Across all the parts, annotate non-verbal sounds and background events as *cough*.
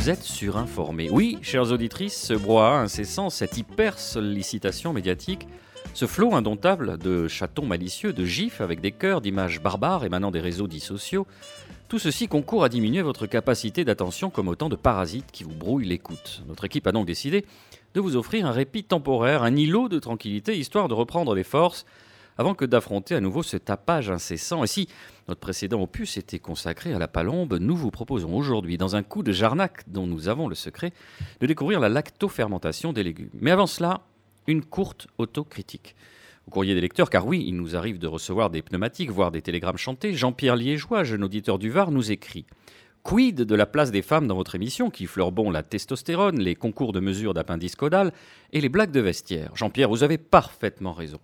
Vous êtes surinformés. Oui, chères auditrices, ce brouhaha incessant, cette hyper sollicitation médiatique, ce flot indomptable de chatons malicieux, de gifs avec des cœurs, d'images barbares émanant des réseaux dits sociaux, tout ceci concourt à diminuer votre capacité d'attention comme autant de parasites qui vous brouillent l'écoute. Notre équipe a donc décidé de vous offrir un répit temporaire, un îlot de tranquillité, histoire de reprendre les forces avant que d'affronter à nouveau ce tapage incessant. Et si notre précédent opus était consacré à la palombe, nous vous proposons aujourd'hui, dans un coup de jarnac dont nous avons le secret, de découvrir la lactofermentation des légumes. Mais avant cela, une courte autocritique. Au courrier des lecteurs, car oui, il nous arrive de recevoir des pneumatiques, voire des télégrammes chantés, Jean-Pierre Liégeois, jeune auditeur du Var, nous écrit Quid de la place des femmes dans votre émission qui bon la testostérone, les concours de mesure d'appendice caudal et les blagues de vestiaire? Jean-Pierre, vous avez parfaitement raison.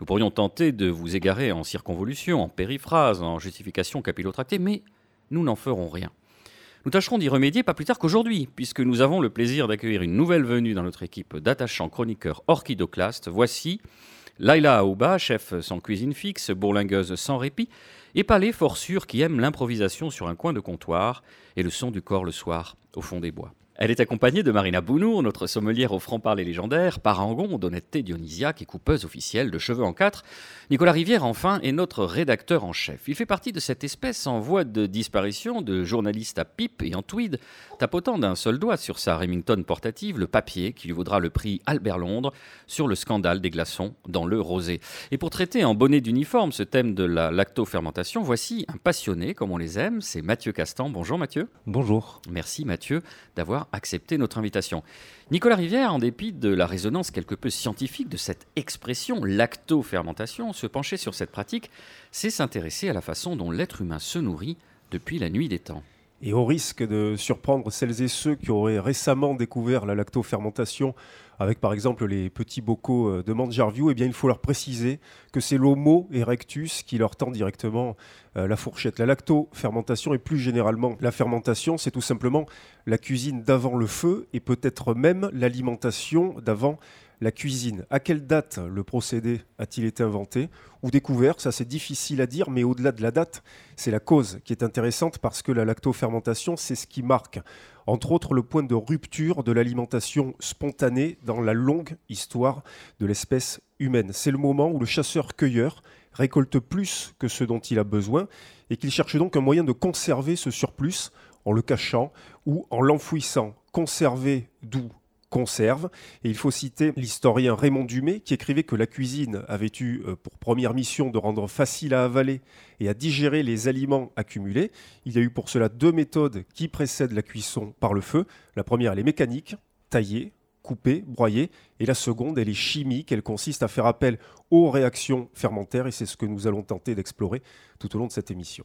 Nous pourrions tenter de vous égarer en circonvolution, en périphrase, en justification capillotractée, mais nous n'en ferons rien. Nous tâcherons d'y remédier pas plus tard qu'aujourd'hui, puisque nous avons le plaisir d'accueillir une nouvelle venue dans notre équipe d'attachants chroniqueurs orchidoclastes. Voici Laila Aouba, chef sans cuisine fixe, bourlingueuse sans répit, et palais fort sûr qui aime l'improvisation sur un coin de comptoir et le son du corps le soir au fond des bois. Elle est accompagnée de Marina Bounour, notre sommelière au franc-parler légendaire, parangon d'honnêteté dionysiaque et coupeuse officielle de cheveux en quatre. Nicolas Rivière, enfin, est notre rédacteur en chef. Il fait partie de cette espèce en voie de disparition de journaliste à pipe et en tweed, tapotant d'un seul doigt sur sa Remington portative le papier qui lui vaudra le prix Albert Londres sur le scandale des glaçons dans le rosé. Et pour traiter en bonnet d'uniforme ce thème de la lactofermentation, voici un passionné comme on les aime, c'est Mathieu Castan. Bonjour Mathieu. Bonjour. Merci Mathieu d'avoir accepter notre invitation. Nicolas Rivière, en dépit de la résonance quelque peu scientifique de cette expression lactofermentation, se pencher sur cette pratique, c'est s'intéresser à la façon dont l'être humain se nourrit depuis la nuit des temps. Et au risque de surprendre celles et ceux qui auraient récemment découvert la lactofermentation avec par exemple les petits bocaux euh, de Manjarview, eh bien il faut leur préciser que c'est l'Homo erectus qui leur tend directement euh, la fourchette. La lactofermentation et plus généralement la fermentation, c'est tout simplement la cuisine d'avant le feu et peut-être même l'alimentation d'avant la cuisine. À quelle date le procédé a-t-il été inventé ou découvert? Ça c'est difficile à dire, mais au-delà de la date, c'est la cause qui est intéressante parce que la lactofermentation, c'est ce qui marque entre autres le point de rupture de l'alimentation spontanée dans la longue histoire de l'espèce humaine. C'est le moment où le chasseur-cueilleur récolte plus que ce dont il a besoin et qu'il cherche donc un moyen de conserver ce surplus en le cachant ou en l'enfouissant. Conserver d'où? Conserve. Et il faut citer l'historien Raymond Dumay qui écrivait que la cuisine avait eu euh, pour première mission de rendre facile à avaler et à digérer les aliments accumulés. Il y a eu pour cela deux méthodes qui précèdent la cuisson par le feu. La première, elle est mécanique, tailler, couper, broyer. Et la seconde, elle est chimique. Elle consiste à faire appel aux réactions fermentaires et c'est ce que nous allons tenter d'explorer tout au long de cette émission.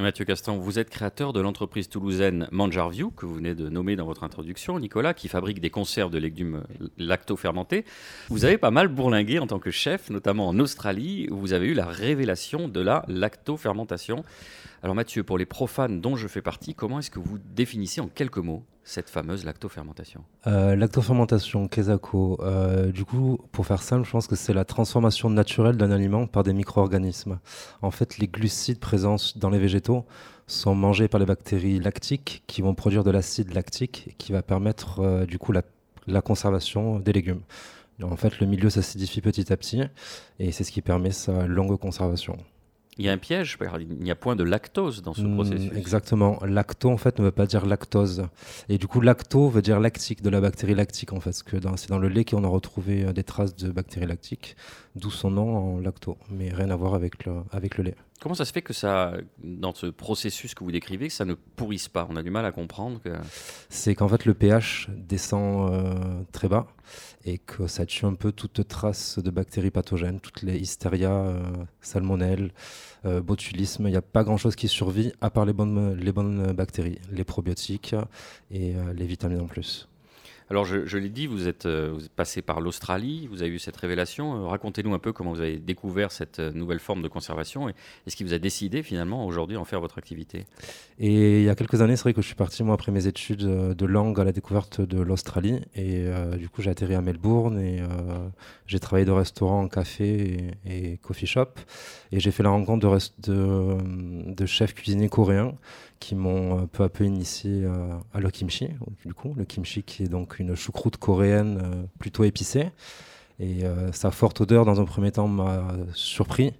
Mathieu Castan, vous êtes créateur de l'entreprise toulousaine Manjarview, que vous venez de nommer dans votre introduction, Nicolas, qui fabrique des conserves de légumes lacto-fermentés. Vous avez pas mal bourlingué en tant que chef, notamment en Australie, où vous avez eu la révélation de la lacto-fermentation. Alors Mathieu, pour les profanes dont je fais partie, comment est-ce que vous définissez en quelques mots cette fameuse lactofermentation? Euh, Lactofermentation, Kesako, euh, du coup, pour faire simple, je pense que c'est la transformation naturelle d'un aliment par des micro-organismes. En fait, les glucides présents dans les végétaux sont mangés par les bactéries lactiques qui vont produire de l'acide lactique qui va permettre euh, du coup la, conservation des légumes. En fait, le milieu s'acidifie petit à petit et c'est ce qui permet sa longue conservation. Il y a un piège, il n'y a point de lactose dans ce hmm, processus. Exactement. Lacto, en fait, ne veut pas dire lactose. Et du coup, lacto veut dire lactique, de la bactérie lactique, en fait. Parce que c'est dans le lait qu'on a retrouvé euh, des traces de bactéries lactiques, d'où son nom en lacto. Mais rien à voir avec le, avec le lait. Comment ça se fait que ça, dans ce processus que vous décrivez, que ça ne pourrisse pas? On a du mal à comprendre que. C'est qu'en fait, le pH descend euh, très bas et que ça tue un peu toute trace de bactéries pathogènes, toutes les hystéria, euh, salmonelles, euh, botulisme. Il n'y a pas grand-chose qui survit à part les bonnes, les bonnes bactéries, les probiotiques et euh, les vitamines en plus. Alors, je, l'ai dit, vous êtes, euh, vous êtes, passé par l'Australie, vous avez eu cette révélation. Euh, racontez-nous un peu comment vous avez découvert cette euh, nouvelle forme de conservation et, ce qui vous a décidé finalement aujourd'hui d'en faire votre activité? Et il y a quelques années, c'est vrai que je suis parti moi après mes études de langue à la découverte de l'Australie et du coup j'ai atterri à Melbourne et j'ai travaillé de restaurant, café et, coffee shop et j'ai fait la rencontre de, chefs cuisiniers coréens qui m'ont peu à peu initié à le kimchi, du coup, le kimchi qui est donc une choucroute coréenne euh, plutôt épicée. Et euh, sa forte odeur, dans un premier temps, m'a surpris.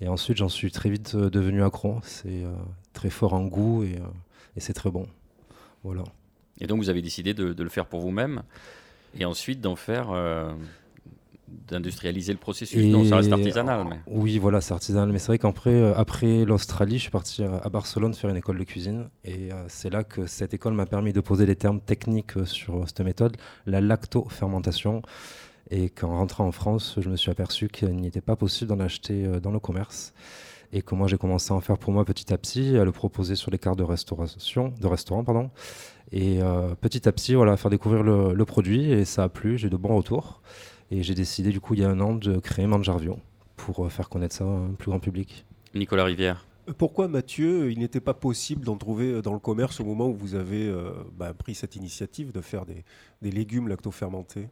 Et ensuite, j'en suis très vite euh, devenu accro. C'est très fort en goût et, c'est très bon. Voilà. Et donc, vous avez décidé de, le faire pour vous-même et ensuite d'en faire d'industrialiser le processus. non, ça reste artisanal. Mais... Oui, voilà, c'est artisanal. Mais c'est vrai qu'après euh, après l'Australie, je suis parti à Barcelone faire une école de cuisine. Et euh, c'est là que cette école m'a permis de poser des termes techniques euh, sur cette méthode, la lactofermentation. Et qu'en rentrant en France, je me suis aperçu qu'il n'était pas possible d'en acheter dans le commerce. Et que moi, j'ai commencé à en faire pour moi petit à petit, à le proposer sur les cartes de restauration, de restaurant, pardon. Et petit à petit, voilà, faire découvrir le, le produit. Et ça a plu, j'ai de bons retours. Et j'ai décidé, du coup, il y a un an, de créer Manjarvio pour euh, faire connaître ça à un plus grand public. Nicolas Rivière. Euh, pourquoi, Mathieu, il n'était pas possible d'en trouver euh, dans le commerce au moment où vous avez bah, pris cette initiative de faire des, des légumes lactofermentés?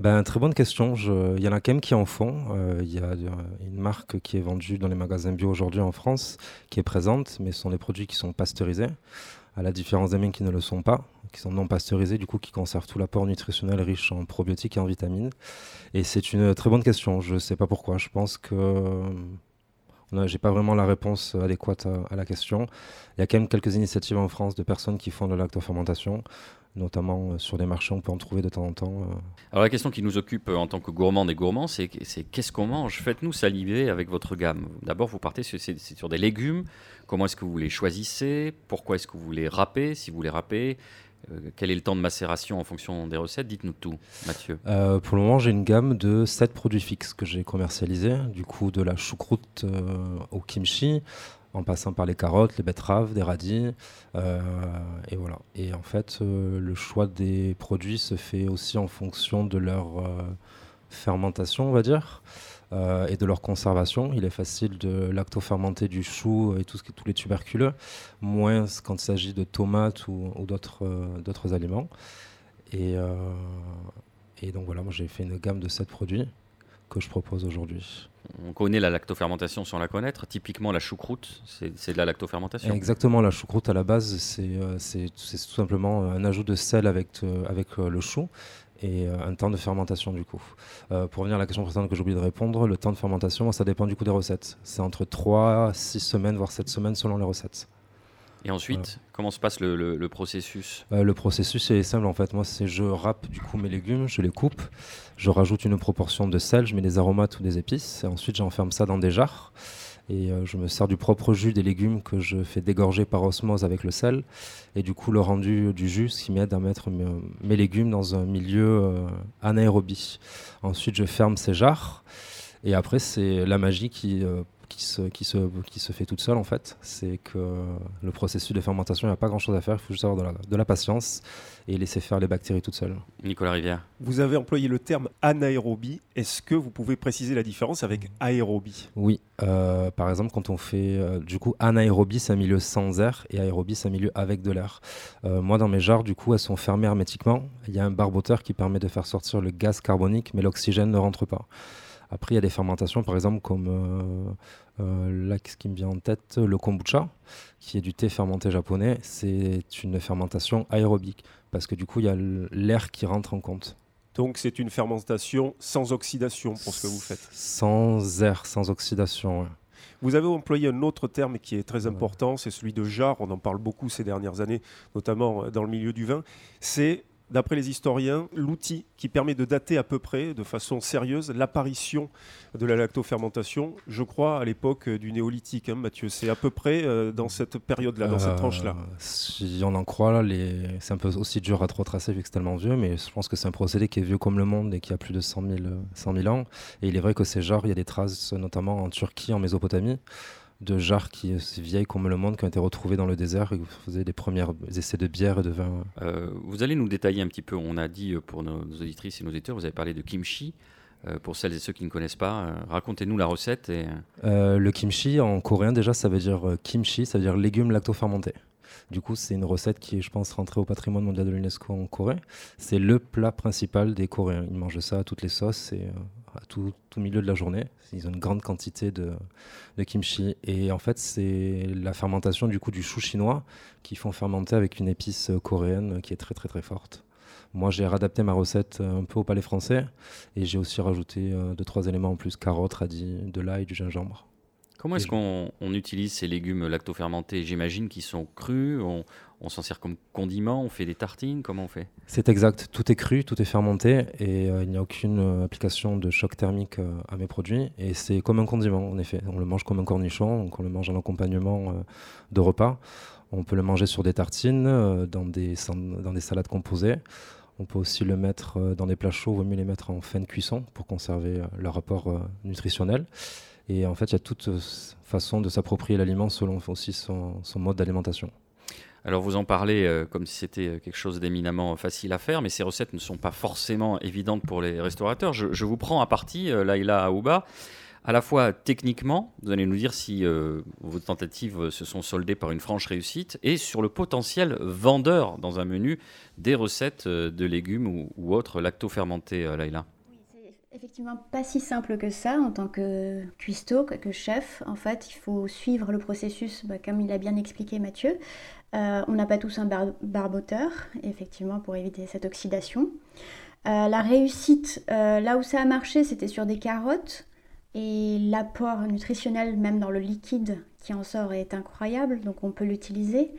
Ben, Très bonne question. Il y en a quand même qui en font. Il y a une marque qui est vendue dans les magasins bio aujourd'hui en France, qui est présente, mais ce sont des produits qui sont pasteurisés à la différence des miens qui ne le sont pas, qui sont non pasteurisés, du coup qui conservent tout l'apport nutritionnel riche en probiotiques et en vitamines. Et c'est une très bonne question, je ne sais pas pourquoi. Je pense que euh, j'ai pas vraiment la réponse adéquate à, la question. Il y a quand même quelques initiatives en France de personnes qui font de la lactofermentation notamment euh, sur des marchés, on peut en trouver de temps en temps. Euh. Alors la question qui nous occupe en tant que gourmand et gourmands, c'est qu'est-ce qu'on mange? Faites-nous saliver avec votre gamme. D'abord, vous partez sur, sur des légumes. Comment est-ce que vous les choisissez? Pourquoi est-ce que vous les râpez? Si vous les râpez, quel est le temps de macération en fonction des recettes? Dites-nous tout, Mathieu. pour le moment, j'ai une gamme de 7 produits fixes que j'ai commercialisés. Du coup, de la choucroute au kimchi, en passant par les carottes, les betteraves, des radis. Euh, et voilà. Et en fait, euh, le choix des produits se fait aussi en fonction de leur euh, fermentation, on va dire, et de leur conservation. Il est facile de lactofermenter du chou et tout ce qui, tous les tuberculeux, moins quand il s'agit de tomates ou, d'autres aliments. Et, et donc voilà, moi j'ai fait une gamme de 7 produits que je propose aujourd'hui. On connaît la lactofermentation sans la connaître. Typiquement, la choucroute, c'est de la lactofermentation. Exactement, la choucroute à la base, c'est euh, tout simplement un ajout de sel avec, euh, avec euh, le chou et un temps de fermentation du coup. pour revenir à la question précédente que j'ai oublié de répondre, le temps de fermentation, ça dépend du coup des recettes. C'est entre 3, 6 semaines, voire 7 semaines selon les recettes. Et ensuite, comment se passe le, processus? Le processus est simple en fait. Moi, c'est je râpe du coup mes légumes, je les coupe, je rajoute une proportion de sel, je mets des aromates ou des épices, et ensuite j'enferme ça dans des jarres. Et euh, je me sers du propre jus des légumes que je fais dégorger par osmose avec le sel. Et du coup, le rendu du jus, ce qui m'aide à mettre mes, légumes dans un milieu euh, anaérobie. Ensuite, je ferme ces jarres. Et après, c'est la magie qui euh, qui se, qui, se, qui se fait toute seule en fait. C'est que le processus de fermentation, il n'y a pas grand chose à faire, il faut juste avoir de la, de la, patience et laisser faire les bactéries toutes seules. Nicolas Rivière. Vous avez employé le terme anaérobie. Est-ce que vous pouvez préciser la différence avec aérobie? Oui. Euh, par exemple, quand on fait euh, du coup anaérobie, c'est un milieu sans air et aérobie, c'est un milieu avec de l'air. Euh, moi, dans mes jarres, du coup, elles sont fermées hermétiquement. Il y a un barboteur qui permet de faire sortir le gaz carbonique, mais l'oxygène ne rentre pas. Après, il y a des fermentations, par exemple, comme euh, euh, là, ce qui me vient en tête, le kombucha, qui est du thé fermenté japonais. C'est une fermentation aérobique, parce que du coup, il y a l'air qui rentre en compte. Donc, c'est une fermentation sans oxydation pour ce que vous faites Sans air, sans oxydation. Vous avez employé un autre terme qui est très important, c'est celui de jarre. On en parle beaucoup ces dernières années, notamment euh, dans le milieu du vin. C'est d'après les historiens, l'outil qui permet de dater à peu près, de façon sérieuse, l'apparition de la lactofermentation, je crois, à l'époque du néolithique, hein, Mathieu. C'est à peu près euh, dans cette période-là, dans cette euh, tranche-là. Si on en croit, les... c'est un peu aussi dur à retracer vu que c'est tellement vieux, mais je pense que c'est un procédé qui est vieux comme le monde et qui a plus de 100 000, 100 000 ans. Et il est vrai que ces genres, il y a des traces, notamment en Turquie, en Mésopotamie. De jarres qui aussi vieilles comme le monde qui ont été retrouvées dans le désert et vous faisiez des premiers essais de bière et de vin. Euh, vous allez nous détailler un petit peu. On a dit pour nos, auditrices et nos auditeurs, vous avez parlé de kimchi. Euh, pour celles et ceux qui ne connaissent pas, racontez-nous la recette. Et... le kimchi en coréen déjà, ça veut dire kimchi, ça veut dire légumes lacto-fermentés. Du coup, c'est une recette qui est, je pense, rentrée au patrimoine mondial de l'UNESCO en Corée. C'est le plat principal des Coréens. Ils mangent ça à toutes les sauces et à tout, milieu de la journée. Ils ont une grande quantité de, kimchi. Et en fait, c'est la fermentation du coup du chou chinois qui font fermenter avec une épice coréenne qui est très très très forte. Moi, j'ai réadapté ma recette un peu au palais français et j'ai aussi rajouté euh, deux trois éléments en plus carottes, radis, de l'ail, du gingembre. Comment est-ce qu'on utilise ces légumes lactofermentés? J'imagine qu'ils sont crus, on, s'en sert comme condiment, on fait des tartines, comment on fait? C'est exact, tout est cru, tout est fermenté et euh, il n'y a aucune euh, application de choc thermique euh, à mes produits et c'est comme un condiment en effet. On le mange comme un cornichon, donc on le mange en accompagnement de repas. On peut le manger sur des tartines, dans, des, dans des salades composées. On peut aussi le mettre dans des plats chauds, il vaut mieux les mettre en fin de cuisson pour conserver leur rapport nutritionnel. Et en fait, il y a toute euh, façon de s'approprier l'aliment selon aussi son, mode d'alimentation. Alors vous en parlez euh, comme si c'était euh, quelque chose d'éminemment facile à faire, mais ces recettes ne sont pas forcément évidentes pour les restaurateurs. Je, vous prends à partie, Laïla Aouba, à la fois techniquement, vous allez nous dire si vos tentatives se sont soldées par une franche réussite, et sur le potentiel vendeur dans un menu des recettes de légumes ou, ou autres lacto-fermentés, Laïla effectivement pas si simple que ça en tant que cuistot, que chef. En fait, il faut suivre le processus, bah, comme il a bien expliqué Mathieu. Euh, on n'a pas tous un barboteur, effectivement, pour éviter cette oxydation. Euh, la réussite, euh, là où ça a marché, c'était sur des carottes. Et l'apport nutritionnel, même dans le liquide qui en sort, est incroyable, donc on peut l'utiliser.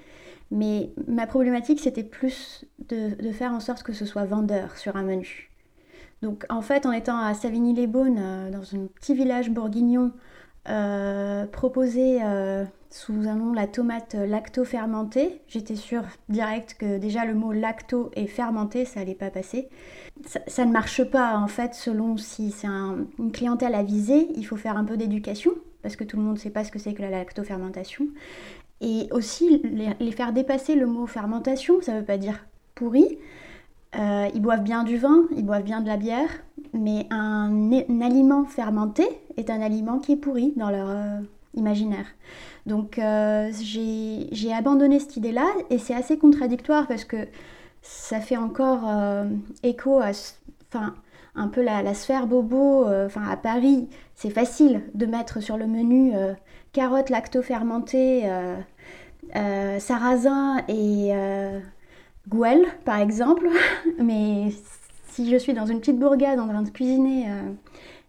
Mais ma problématique, c'était plus de faire en sorte que ce soit vendeur sur un menu. Donc en fait, en étant à Savigny-les-Beaunes, euh, dans un petit village bourguignon, euh, proposé euh, sous un nom la tomate lacto-fermentée, j'étais sûre direct que déjà le mot lacto et fermenté, ça allait pas passer. Ça, ne marche pas en fait selon si c'est une clientèle à viser, il faut faire un peu d'éducation parce que tout le monde ne sait pas ce que c'est que la lactofermentation. Et aussi les, les faire dépasser le mot fermentation, ça ne veut pas dire pourri, euh, ils boivent bien du vin, ils boivent bien de la bière, mais un, aliment fermenté est un aliment qui est pourri dans leur euh, imaginaire. Donc euh, j'ai abandonné cette idée-là et c'est assez contradictoire parce que ça fait encore écho à enfin, un peu la, sphère bobo. Enfin, à Paris, c'est facile de mettre sur le menu carottes lacto-fermentées, sarrasin et Gouel, par exemple. *laughs* Mais si je suis dans une petite bourgade en train de cuisiner, euh,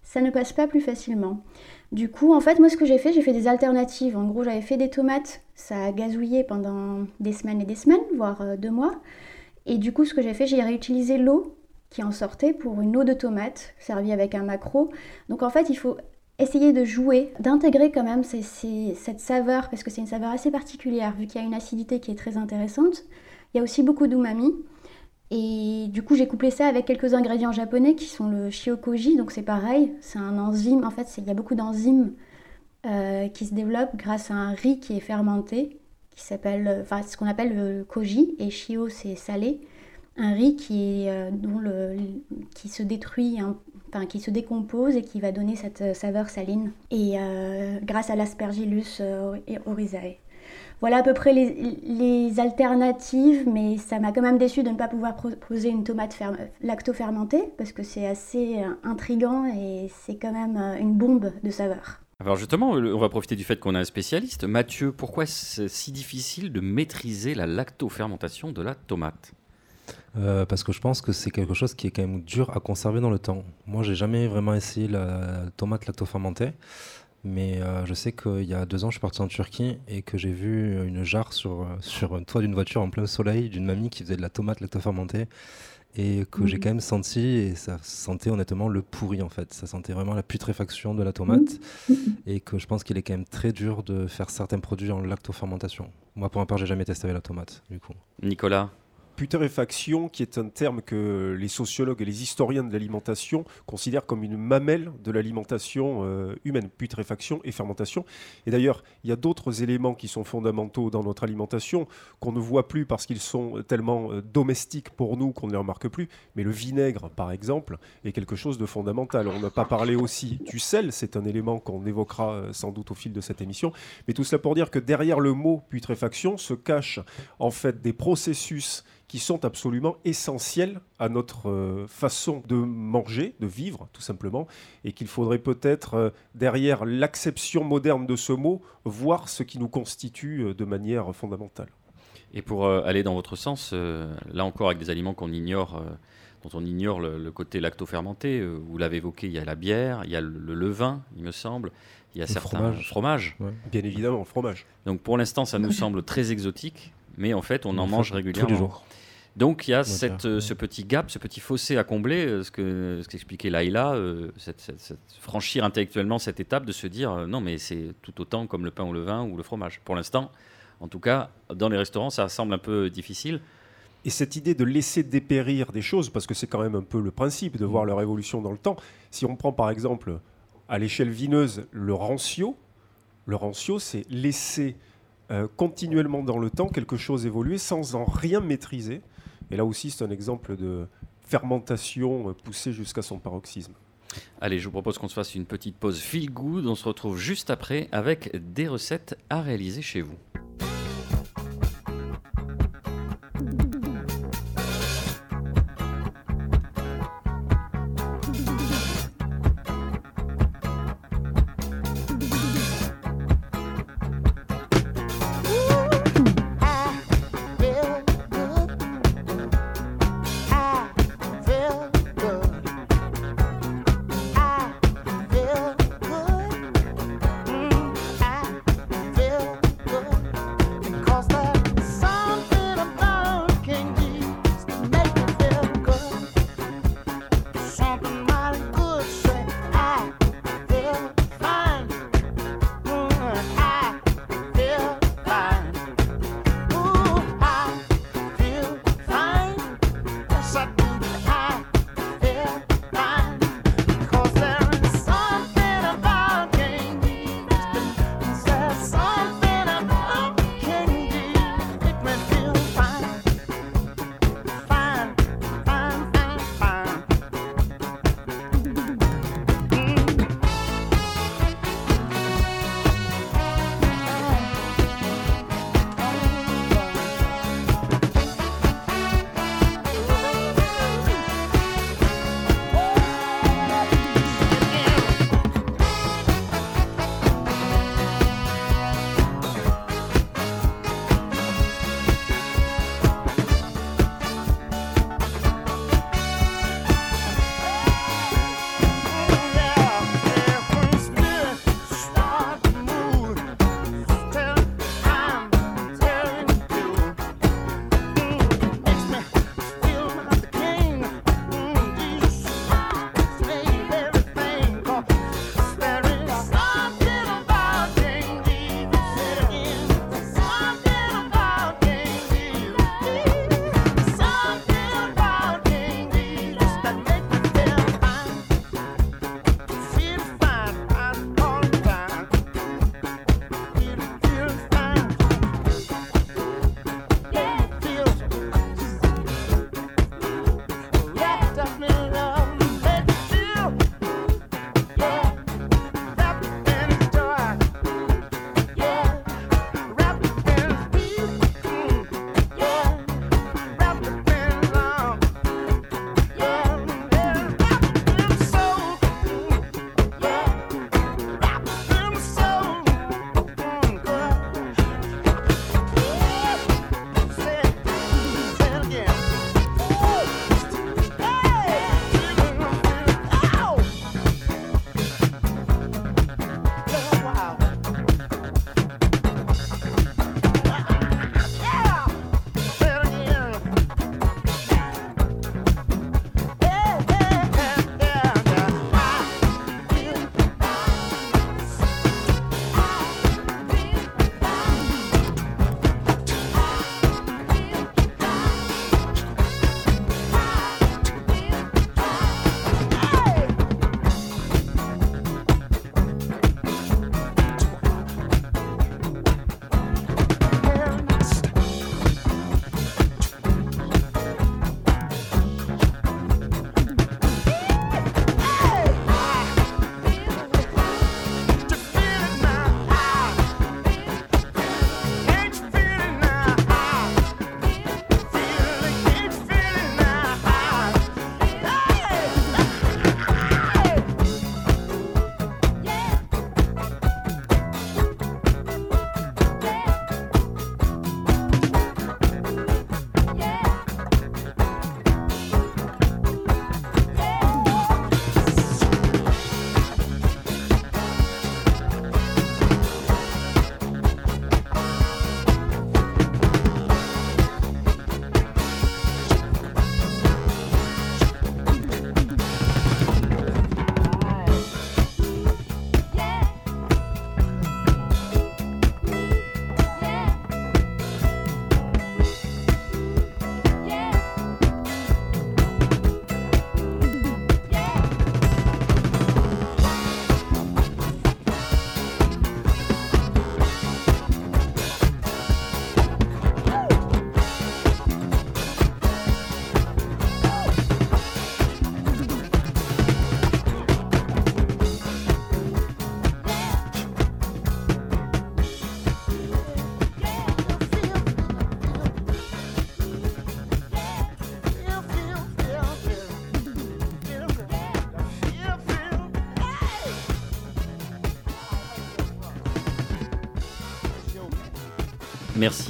ça ne passe pas plus facilement. Du coup, en fait, moi, ce que j'ai fait, j'ai fait des alternatives. En gros, j'avais fait des tomates. Ça a gazouillé pendant des semaines et des semaines, voire euh, deux mois. Et du coup, ce que j'ai fait, j'ai réutilisé l'eau qui en sortait pour une eau de tomate servie avec un macro. Donc, en fait, il faut essayer de jouer, d'intégrer quand même cette saveur, parce que c'est une saveur assez particulière, vu qu'il y a une acidité qui est très intéressante. Il y a aussi beaucoup d'umami. Et du coup, j'ai couplé ça avec quelques ingrédients japonais qui sont le shiokoji. Donc c'est pareil, c'est un enzyme. En fait, il y a beaucoup d'enzymes euh, qui se développent grâce à un riz qui est fermenté, qui s'appelle, enfin, ce qu'on appelle le koji. Et shio, c'est salé. Un riz qui, est, euh, dont le, qui se détruit, enfin, qui se décompose et qui va donner cette euh, saveur saline. Et grâce à l'aspergillus oryzae. Voilà à peu près les, alternatives, mais ça m'a quand même déçu de ne pas pouvoir proposer une tomate lacto-fermentée parce que c'est assez euh, intrigant et c'est quand même euh, une bombe de saveur. Alors justement, on va profiter du fait qu'on a un spécialiste. Mathieu, pourquoi c'est si difficile de maîtriser la lacto-fermentation de la tomate? Euh, parce que je pense que c'est quelque chose qui est quand même dur à conserver dans le temps. Moi, j'ai jamais vraiment essayé la tomate lacto-fermentée. Mais euh, je sais qu'il y a deux ans, je suis parti en Turquie et que j'ai vu une jarre sur, euh, sur un toit d'une voiture en plein soleil d'une mamie qui faisait de la tomate lactofermentée et que j'ai mmh. quand même senti, et ça sentait honnêtement le pourri en fait. Ça sentait vraiment la putréfaction de la tomate mmh. et que je pense qu'il est quand même très dur de faire certains produits en lactofermentation. Moi, pour ma part, j'ai jamais testé avec la tomate du coup. Nicolas putréfaction, qui est un terme que les sociologues et les historiens de l'alimentation considèrent comme une mamelle de l'alimentation euh, humaine, putréfaction et fermentation. Et d'ailleurs, il y a d'autres éléments qui sont fondamentaux dans notre alimentation qu'on ne voit plus parce qu'ils sont tellement euh, domestiques pour nous qu'on ne les remarque plus. Mais le vinaigre, par exemple, est quelque chose de fondamental. On n'a pas parlé aussi du sel, c'est un élément qu'on évoquera euh, sans doute au fil de cette émission. Mais tout cela pour dire que derrière le mot putréfaction se cachent en fait des processus qui sont absolument essentiels à notre euh, façon de manger, de vivre, tout simplement, et qu'il faudrait peut-être, euh, derrière l'acception moderne de ce mot, voir ce qui nous constitue euh, de manière fondamentale. Et pour aller dans votre sens, là encore avec des aliments qu'on ignore, dont on ignore le, côté lacto-fermenté, vous l'avez évoqué, il y a la bière, il y a le, levain, il me semble, il y a certains fromages. Bien évidemment, le fromage. Donc pour l'instant, ça nous semble très exotique, mais en fait, on en mange régulièrement. Tous les jours. Donc il y a cette, euh, ce petit gap, ce petit fossé à combler, euh, ce que ce qu'expliquait Laïla, euh, franchir intellectuellement cette étape de se dire non mais c'est tout autant comme le pain ou le vin ou le fromage. Pour l'instant, en tout cas, dans les restaurants, ça semble un peu difficile. Et cette idée de laisser dépérir des choses, parce que c'est quand même un peu le principe de voir leur évolution dans le temps. Si on prend par exemple à l'échelle vineuse le rancio, le rancio c'est laisser continuellement dans le temps quelque chose évoluer sans en rien maîtriser. Et là aussi, c'est un exemple de fermentation poussée jusqu'à son paroxysme. Allez, je vous propose qu'on se fasse une petite pause feel good. On se retrouve juste après avec des recettes à réaliser chez vous.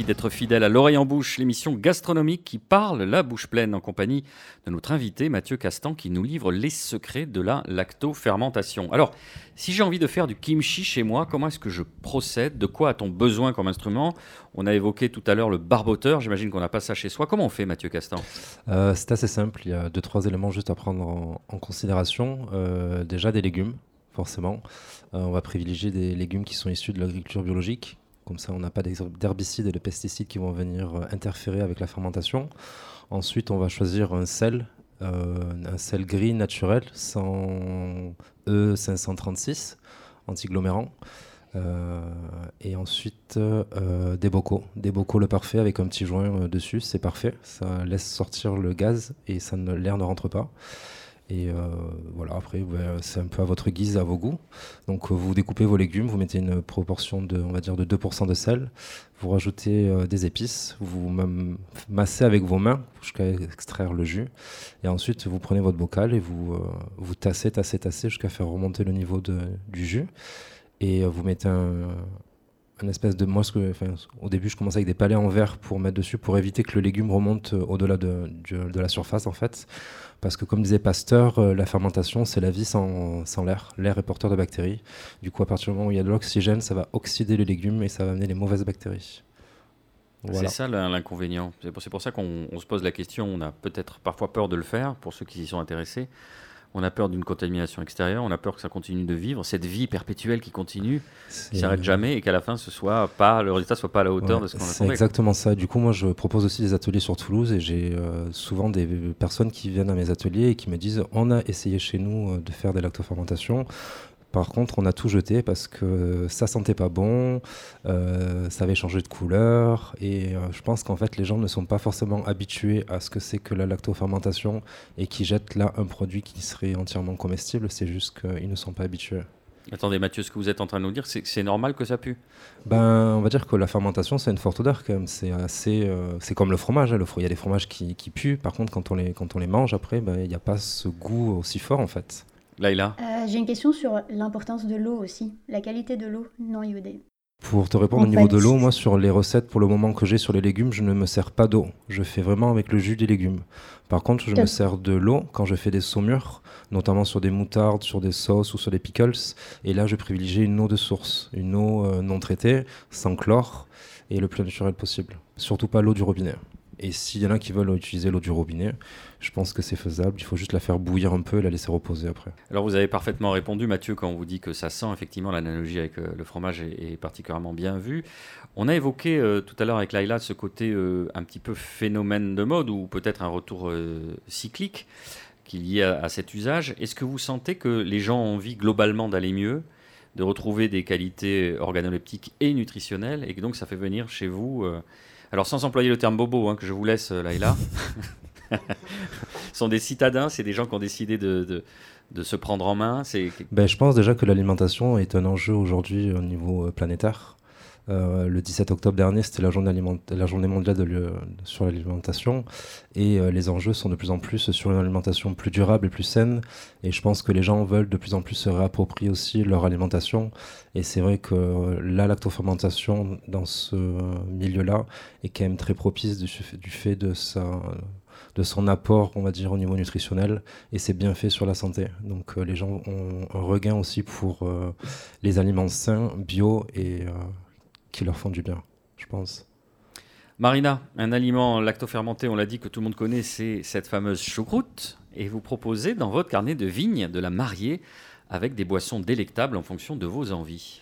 D'être fidèle à l'oreille en bouche, l'émission gastronomique qui parle la bouche pleine en compagnie de notre invité Mathieu Castan qui nous livre les secrets de la lactofermentation. Alors, si j'ai envie de faire du kimchi chez moi, comment est-ce que je procède? De quoi a-t-on besoin comme instrument? On a évoqué tout à l'heure le barboteur, j'imagine qu'on n'a pas ça chez soi. Comment on fait Mathieu Castan? Euh, C'est assez simple, il y a deux, trois éléments juste à prendre en, considération. Euh, déjà des légumes, forcément. Euh, on va privilégier des légumes qui sont issus de l'agriculture biologique, comme ça, on n'a pas d'herbicides et de pesticides qui vont venir euh, interférer avec la fermentation. Ensuite, on va choisir un sel, euh, un sel gris naturel sans E536, antiglomérant. Euh, et ensuite, des bocaux. Des bocaux le parfait avec un petit joint dessus, c'est parfait. Ça laisse sortir le gaz et l'air ne rentre pas. Et euh, voilà, après, c'est un peu à votre guise, à vos goûts. Donc, euh, vous découpez vos légumes, vous mettez une proportion de, on va dire, de 2% de sel, vous rajoutez euh, des épices, vous massez avec vos mains jusqu'à extraire le jus. Et ensuite, vous prenez votre bocal et vous, vous tassez, tassez, tassez jusqu'à faire remonter le niveau du jus. Et vous mettez un, un espèce de moi que au début je commençais avec des palets en verre pour mettre dessus pour éviter que le légume remonte au-delà de, de, la surface en fait parce que comme disait Pasteur, euh, la fermentation, c'est la vie sans, sans l'air. L'air est porteur de bactéries. Du coup, à partir du moment où il y a de l'oxygène, ça va oxyder les légumes et ça va amener les mauvaises bactéries. C'est ça l'inconvénient. C'est pour, ça qu'on se pose la question. On a peut-être parfois peur de le faire, pour ceux qui y sont intéressés on a peur d'une contamination extérieure, on a peur que ça continue de vivre, cette vie perpétuelle qui continue, qui s'arrête jamais et qu'à la fin ce soit pas le résultat soit pas à la hauteur de ce qu'on C'est exactement ça. Du coup, moi, je propose aussi des ateliers sur Toulouse et j'ai euh, souvent des personnes qui viennent à mes ateliers et qui me disent on a essayé chez nous euh, de faire des lactofermentations. Par contre, on a tout jeté parce que ça sentait pas bon, euh, ça avait changé de couleur, et euh, je pense qu'en fait, les gens ne sont pas forcément habitués à ce que c'est que la lactofermentation et qui jettent là un produit qui serait entièrement comestible. C'est juste qu'ils ne sont pas habitués. Attendez Mathieu, ce que vous êtes en train de nous dire, c'est que c'est normal que ça pue? Ben, on va dire que la fermentation, c'est une forte odeur quand même. C'est assez, euh, c'est comme le fromage. Hein. Il y a des fromages qui, qui, puent. Par contre, quand on les, quand on les mange après, ben, il n'y a pas ce goût aussi fort en fait. Laïla euh, J'ai une question sur l'importance de l'eau aussi, la qualité de l'eau non iodée. Pour te répondre au niveau de l'eau, moi sur les recettes pour le moment que j'ai sur les légumes, je ne me sers pas d'eau. Je fais vraiment avec le jus des légumes. Par contre, je me sers de l'eau quand je fais des saumures, notamment sur des moutardes, sur des sauces ou sur des pickles. Et là, je privilégie une eau de source, une eau euh, non traitée, sans chlore et le plus naturel possible. Surtout pas l'eau du robinet. Et s'il y en a qui veulent utiliser l'eau du robinet, je pense que c'est faisable. Il faut juste la faire bouillir un peu et la laisser reposer après. Alors vous avez parfaitement répondu, Mathieu, quand on vous dit que ça sent. Effectivement, l'analogie avec euh, le fromage est, particulièrement bien vue. On a évoqué euh, tout à l'heure avec Laila ce côté euh, un petit peu phénomène de mode ou peut-être un retour cyclique qui est lié à, cet usage. Est-ce que vous sentez que les gens ont envie globalement d'aller mieux de retrouver des qualités organoleptiques et nutritionnelles et que donc ça fait venir chez vous alors sans employer le terme bobo, hein, que je vous laisse là et là, sont des citadins, c'est des gens qui ont décidé de, de, se prendre en main. Ben, je pense déjà que l'alimentation est un enjeu aujourd'hui au niveau euh, planétaire. Euh, le 17 octobre dernier, c'était la, journée mondiale sur l'alimentation. Et euh, les enjeux sont de plus en plus sur une alimentation plus durable et plus saine. Et je pense que les gens veulent de plus en plus se réapproprier aussi leur alimentation. Et c'est vrai que la lactofermentation dans ce milieu-là est quand même très propice du, fait de son apport, on va dire, au niveau nutritionnel, et c'est bien fait sur la santé. Donc les gens ont un regain aussi pour les aliments sains, bio et qui leur font du bien, je pense. Marina, un aliment lactofermenté, on l'a dit que tout le monde connaît, c'est cette fameuse choucroute. Et vous proposez dans votre carnet de vigne de la marier avec des boissons délectables en fonction de vos envies.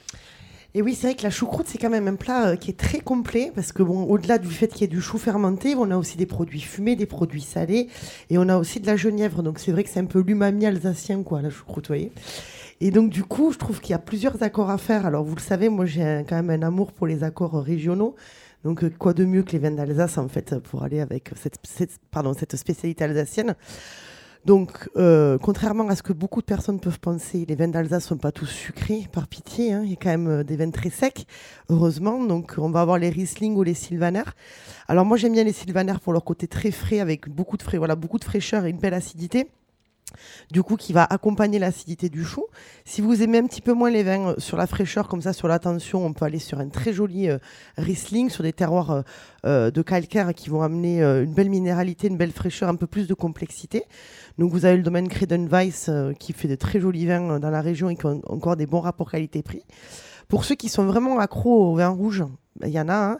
Et oui, c'est vrai que la choucroute, c'est quand même un plat euh, qui est très complet parce que, bon, au-delà du fait qu'il y ait du chou fermenté, on a aussi des produits fumés, des produits salés et on a aussi de la genièvre. Donc, c'est vrai que c'est un peu l'umami alsacien, quoi, la choucroute, vous voyez. Et donc, du coup, je trouve qu'il y a plusieurs accords à faire. Alors, vous le savez, moi, j'ai quand même un amour pour les accords régionaux. Donc, euh, quoi de mieux que les vins d'Alsace, en fait, pour aller avec cette, pardon, cette spécialité alsacienne? Donc, euh, contrairement à ce que beaucoup de personnes peuvent penser, les vins d'Alsace ne sont pas tous sucrés, par pitié. Hein. Il y a quand même euh, des vins très secs, heureusement. Donc, on va avoir les Riesling ou les Sylvaner. Alors, moi, j'aime bien les Sylvaner pour leur côté très frais, avec beaucoup de, frais, voilà, beaucoup de fraîcheur et une belle acidité. Du coup qui va accompagner l'acidité du chou. Si vous aimez un petit peu moins les vins euh, sur la fraîcheur, comme ça sur la tension, on peut aller sur un très joli euh, Riesling, sur des terroirs euh, de calcaire qui vont amener une belle minéralité, une belle fraîcheur, un peu plus de complexité. Donc vous avez le domaine Credenweiss qui fait de très jolis vins dans la région et qui ont encore des bons rapports qualité-prix. Pour ceux qui sont vraiment accros au vin rouge, ben, il y en a un.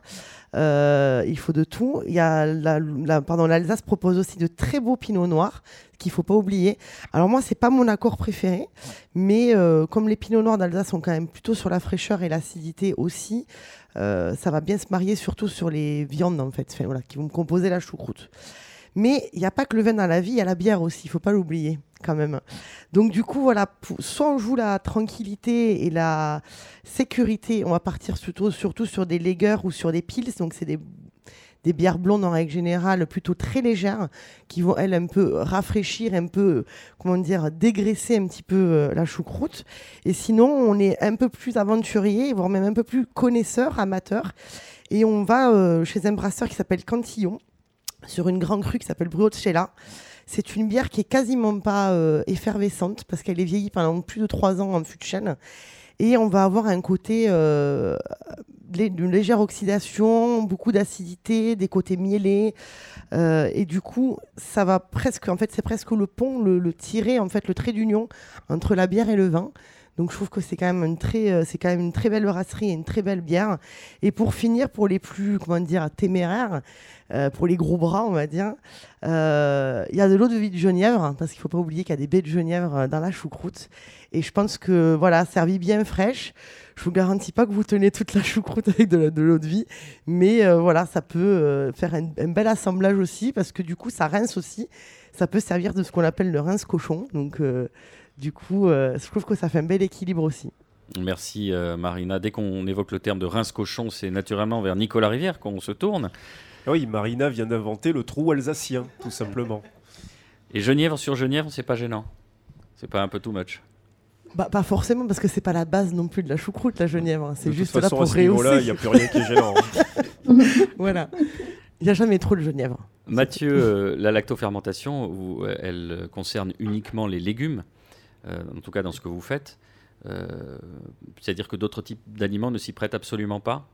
Euh, il faut de tout. Il y a la, pardon, l'Alsace propose aussi de très beaux pinots noirs qu'il faut pas oublier. Alors moi, c'est pas mon accord préféré, mais euh, comme les pinots noirs d'Alsace sont quand même plutôt sur la fraîcheur et l'acidité aussi, euh, ça va bien se marier, surtout sur les viandes en fait, qui vont composer la choucroute. Mais il n'y a pas que le vin dans la vie, il y a la bière aussi, il faut pas l'oublier quand même. Donc du coup, voilà, soit on joue la tranquillité et la sécurité, on va partir surtout, surtout sur des lagers ou sur des pils, donc c'est des, bières blondes en règle générale plutôt très légères qui vont elles un peu rafraîchir, un peu comment dire dégraisser un petit peu euh, la choucroute. Et sinon, on est un peu plus aventurier, voire même un peu plus connaisseur, amateur. Et on va euh, chez un brasseur qui s'appelle Cantillon sur une grande crue qui s'appelle Bruocella. C'est une bière qui est quasiment pas euh, effervescente parce qu'elle est vieillie pendant plus de trois ans en fût de chêne. Et on va avoir un côté euh, d'une légère oxydation, beaucoup d'acidité, des côtés miellés. Euh, et du coup, ça va presque, en fait, c'est presque le pont, le, le tirer, en fait, le trait d'union entre la bière et le vin. Donc je trouve que c'est quand même une très, euh, c'est quand même une très belle brasserie et une très belle bière. Et pour finir, pour les plus, comment dire, téméraires, euh, pour les gros bras, on va dire, euh, il y a de l'eau de vie de Genièvre, parce qu'il faut pas oublier qu'il y a des baies de Genièvre dans la choucroute. Et je pense que, voilà, servi bien fraîche, je vous garantis pas que vous tenez toute la choucroute avec de l'eau de, vie, mais voilà, ça peut faire un, un, bel assemblage aussi, parce que du coup, ça rince aussi. Ça peut servir de ce qu'on appelle le rince cochon. Donc, du coup, euh, je trouve que ça fait un bel équilibre aussi. Merci euh, Marina. Dès qu'on évoque le terme de rince-cochon, c'est naturellement vers Nicolas Rivière qu'on se tourne. Ah oui, Marina vient d'inventer le trou alsacien, tout simplement. Et Genièvre sur Genièvre, c'est pas gênant C'est pas un peu too much bah, pas forcément, parce que c'est pas la base non plus de la choucroute, la Genièvre. C'est juste là pour rehausser. il n'y a plus rien qui est gênant. Hein. *laughs* voilà. Il n'y a jamais trop de Genièvre. Mathieu, euh, la lactofermentation, elle concerne uniquement les légumes. Euh, en tout cas dans ce que vous faites. Euh, c'est-à-dire que d'autres types d'aliments ne s'y prêtent absolument pas?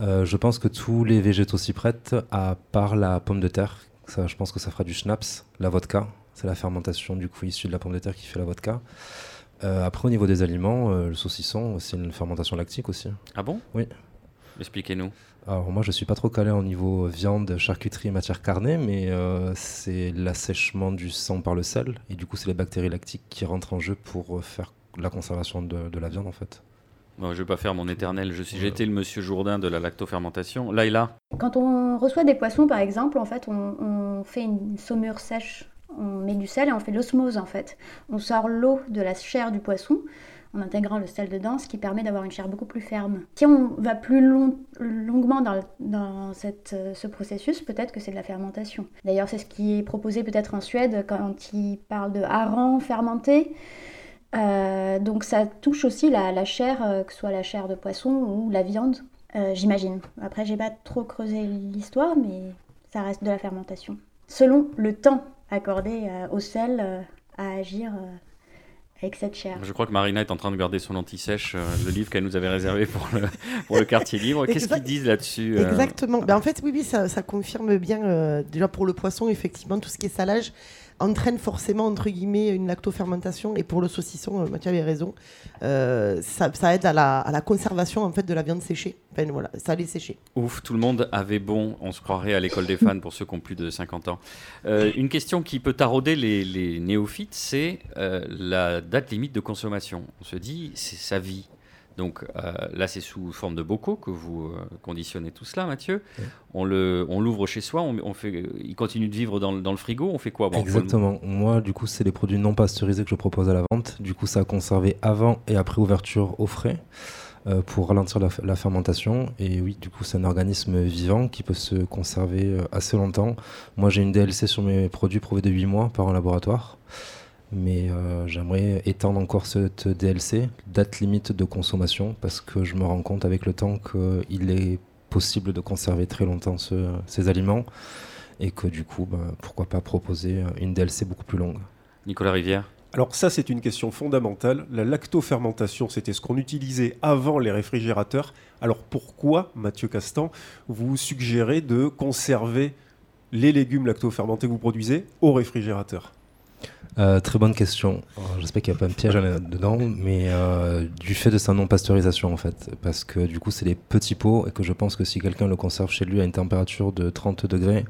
Euh, Je pense que tous les végétaux s'y prêtent, à part la pomme de terre. Ça, je pense que ça fera du schnapps, la vodka. C'est la fermentation du coup issue de la pomme de terre qui fait la vodka. après, au niveau des aliments, le saucisson, c'est une fermentation lactique aussi. Ah bon? Oui. Expliquez-nous. Alors moi je suis pas trop calé au niveau viande, charcuterie, matière carnée, mais euh, c'est l'assèchement du sang par le sel et du coup c'est les bactéries lactiques qui rentrent en jeu pour euh, faire la conservation de, la viande en fait. Bon, je vais pas faire mon éternel. Je suis, j'étais le monsieur Jourdain de la lactofermentation. Là et là. Quand on reçoit des poissons, par exemple, en fait, on, on fait une saumure sèche. On met du sel et on fait l'osmose en fait. On sort l'eau de la chair du poisson en intégrant le sel dedans, ce qui permet d'avoir une chair beaucoup plus ferme. Si on va plus longuement dans, euh, ce processus, peut-être que c'est de la fermentation. D'ailleurs, c'est ce qui est proposé peut-être en Suède quand ils parlent de hareng fermenté. Euh, donc ça touche aussi la, chair, euh, que ce soit la chair de poisson ou la viande, j'imagine. Après, j'ai pas trop creusé l'histoire, mais ça reste de la fermentation. Selon le temps accordé au sel à agir avec cette chair. Je crois que Marina est en train de garder son anti-sèche, euh, le livre qu'elle nous avait réservé pour le, pour le quartier libre. Qu'est-ce qu'ils disent là-dessus euh Exactement. Ben, en fait, oui, oui, ça, ça confirme bien, euh, déjà pour le poisson, effectivement, tout ce qui est salage entraîne forcément, entre guillemets, une lactofermentation. Et pour le saucisson, euh, Mathieu avait raison, euh, ça, aide à la, conservation en fait, de la viande séchée. Enfin, voilà, ça allait sécher. Ouf, tout le monde avait bon, on se croirait à l'école des fans pour ceux qui ont plus de 50 ans. Euh, une question qui peut tarauder les, néophytes, c'est la date limite de consommation. On se dit, c'est sa vie. Donc euh, là, c'est sous forme de bocaux que vous euh, conditionnez tout cela, Mathieu. On le, on l'ouvre chez soi, on, fait, il continue de vivre dans, le frigo. On fait quoi? Exactement. Moi, du coup, c'est les produits non pasteurisés que je propose à la vente. Du coup, ça a conservé avant et après ouverture au frais euh, pour ralentir la, fermentation. Et oui, du coup, c'est un organisme vivant qui peut se conserver assez longtemps. Moi, j'ai une DLC sur mes produits prouvés de 8 mois par un laboratoire mais euh, j'aimerais étendre encore cette DLC, date limite de consommation, parce que je me rends compte avec le temps qu'il est possible de conserver très longtemps ces aliments et que du coup, bah, pourquoi pas proposer une DLC beaucoup plus longue. Nicolas Rivière alors ça, c'est une question fondamentale. La lactofermentation, c'était ce qu'on utilisait avant les réfrigérateurs. Alors pourquoi, Mathieu Castan, vous suggérez de conserver les légumes lactofermentés que vous produisez au réfrigérateur? Euh, très bonne question. J'espère qu'il n'y a pas un piège dedans, mais euh, du fait de sa non-pasteurisation en fait, parce que du coup c'est des petits pots et que je pense que si quelqu'un le conserve chez lui à une température de 30 degrés,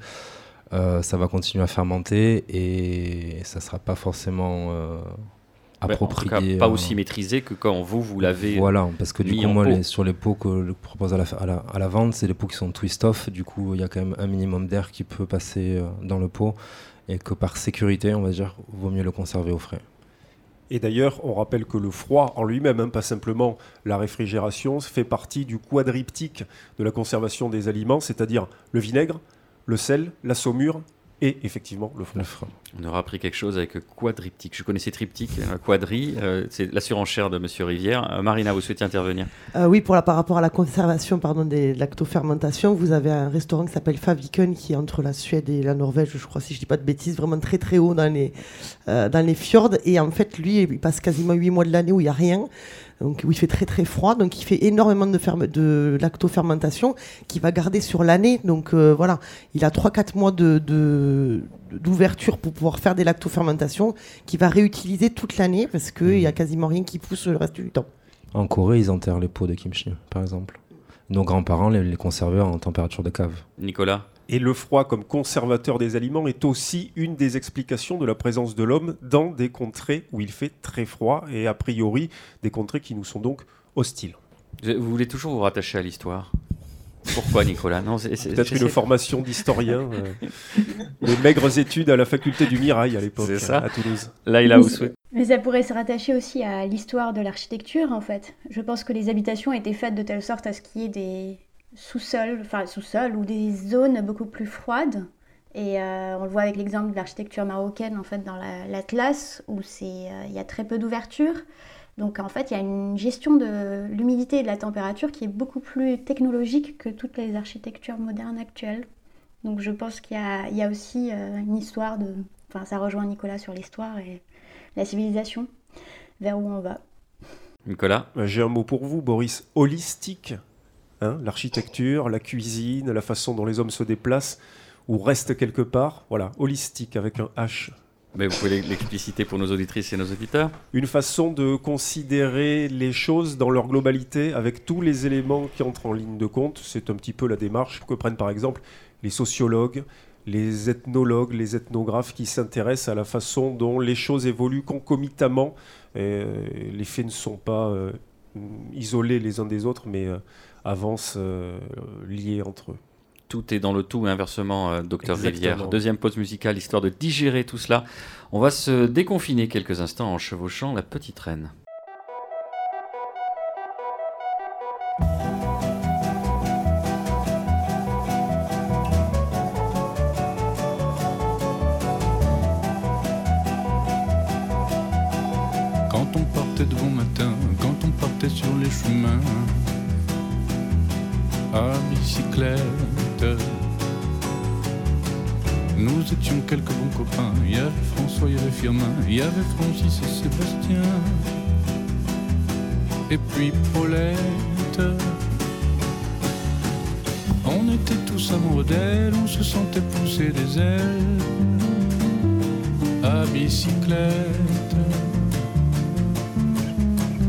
euh, ça va continuer à fermenter et ça ne sera pas forcément approprié. en tout cas, pas aussi maîtrisé que quand vous, vous l'avez. Voilà, parce que du coup, moi, sur les pots que je propose à la, à la, à la vente, c'est des pots qui sont twist-off. Du coup, il y a quand même un minimum d'air qui peut passer dans le pot et que par sécurité, on va dire, vaut mieux le conserver au frais. Et d'ailleurs, on rappelle que le froid en lui-même, hein, pas simplement la réfrigération, fait partie du quadriptyque de la conservation des aliments, c'est-à-dire le vinaigre, le sel, la saumure et effectivement le froid. On aura appris quelque chose avec quadriptyque. Je connaissais triptyque, euh, quadri, euh, c'est la surenchère de Monsieur Rivière. Euh, Marina, vous souhaitez intervenir Oui, pour la, par rapport à la conservation pardon, des lactofermentations, vous avez un restaurant qui s'appelle Faviken qui est entre la Suède et la Norvège, je crois, si je dis pas de bêtises, vraiment très très haut dans les, dans les fjords. Et en fait, lui, il passe quasiment 8 mois de l'année où il n'y a rien donc où il fait très très froid, donc il fait énormément de, de lactofermentation qui va garder sur l'année. Donc euh, voilà, il a 3-4 mois de, d'ouverture pour pouvoir faire des lactofermentations qu'il va réutiliser toute l'année parce qu'il n'y a mmh. quasiment rien qui pousse le reste du temps. En Corée, ils enterrent les pots de kimchi, par exemple. Nos grands-parents les, les conservaient en température de cave. Nicolas? Et le froid comme conservateur des aliments est aussi une des explications de la présence de l'homme dans des contrées où il fait très froid et a priori des contrées qui nous sont donc hostiles. Vous voulez toujours vous rattacher à l'histoire? Pourquoi Nicolas? Non, Peut-être une formation d'historien. Euh, les maigres études à la faculté du Mirail à l'époque, à Toulouse. Là, il a souhaite. Mais ça pourrait se rattacher aussi à l'histoire de l'architecture, en fait. Je pense que les habitations étaient faites de telle sorte à ce qu'il y ait des, sous-sol, enfin sous-sol ou des zones beaucoup plus froides. Et euh, on le voit avec l'exemple de l'architecture marocaine en fait dans l'Atlas où c'est euh, il y a très peu d'ouverture. Donc en fait il y a une gestion de l'humidité et de la température qui est beaucoup plus technologique que toutes les architectures modernes actuelles. Donc je pense qu'il y, y, a aussi euh, une histoire de, enfin ça rejoint Nicolas sur l'histoire et la civilisation vers où on va. Nicolas, j'ai un mot pour vous, Boris, holistique. Hein, l'architecture, la cuisine, la façon dont les hommes se déplacent ou restent quelque part. Voilà, holistique avec un H. Mais vous pouvez l'expliciter pour nos auditrices et nos auditeurs Une façon de considérer les choses dans leur globalité avec tous les éléments qui entrent en ligne de compte. C'est un petit peu la démarche que prennent par exemple les sociologues, les ethnologues, les ethnographes qui s'intéressent à la façon dont les choses évoluent concomitamment. les faits ne sont pas euh, isolés les uns des autres, mais euh, avancent euh, entre eux. Tout est dans le tout et inversement, euh, docteur Rivière. Deuxième pause musicale, histoire de digérer tout cela. On va se déconfiner quelques instants en chevauchant la petite reine. Il y avait Francis et Sébastien. Et puis Paulette. On était tous amoureux d'elle, on se sentait pousser des ailes à bicyclette.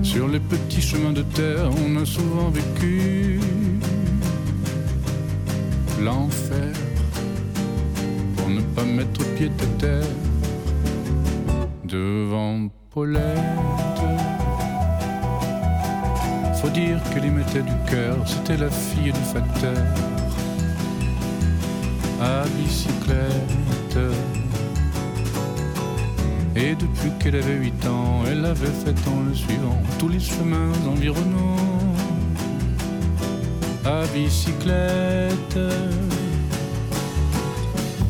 Sur les petits chemins de terre, on a souvent vécu l'enfer pour ne pas mettre pied à terre devant Paulette. Faut dire qu'elle y mettait du cœur, c'était la fille du facteur à bicyclette. Et depuis qu'elle avait 8 ans, elle avait fait en le suivant tous les chemins environnants à bicyclette.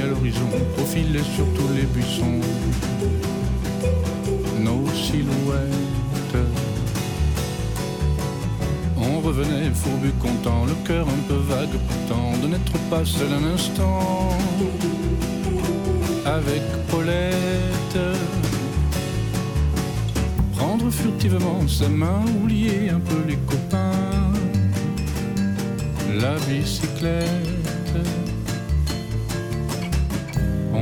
À l'horizon profilait sur tous les buissons, nos silhouettes. On revenait fourbu content, le cœur un peu vague pourtant, de n'être pas seul un instant avec Paulette. Prendre furtivement sa main, oublier un peu les copains, la bicyclette.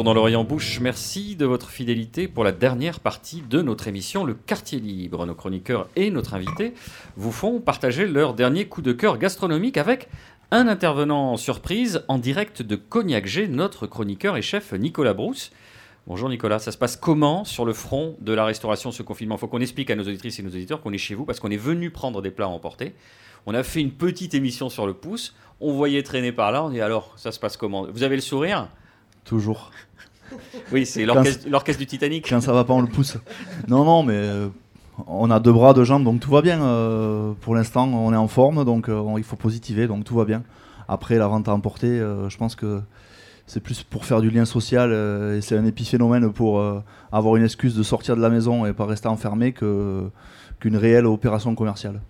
Retour dans l'Orient Bouche, merci de votre fidélité pour la dernière partie de notre émission Le Quartier Libre. Nos chroniqueurs et notre invité vous font partager leur dernier coup de cœur gastronomique avec un intervenant en surprise en direct de Cognac G, notre chroniqueur et chef Nicolas Brousse. Bonjour Nicolas, ça se passe comment sur le front de la restauration ce confinement? Il faut qu'on explique à nos auditrices et nos auditeurs qu'on est chez vous parce qu'on est venu prendre des plats à emporter. On a fait une petite émission sur le pouce, on voyait traîner par là, on dit alors ça se passe comment? Vous avez le sourire? Toujours. Oui, c'est l'orchestre l'orchestre du Titanic. Quand ça va pas, on le pousse. Non, non, mais euh, on a deux bras, deux jambes, donc tout va bien. euh, pour l'instant, on est en forme, donc euh, on- il faut positiver, donc tout va bien. Après, la vente à emporter, euh, je pense que c'est plus pour faire du lien social euh, et c'est un épiphénomène pour euh, avoir une excuse de sortir de la maison et pas rester enfermé que qu'une réelle opération commerciale.